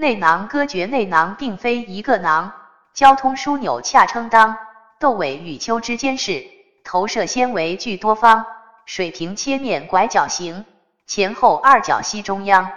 内囊割绝，内囊并非一个囊，交通枢纽恰称当。窦尾与丘之间是投射纤维具多方，水平切面拐角形，前后二角隙中央。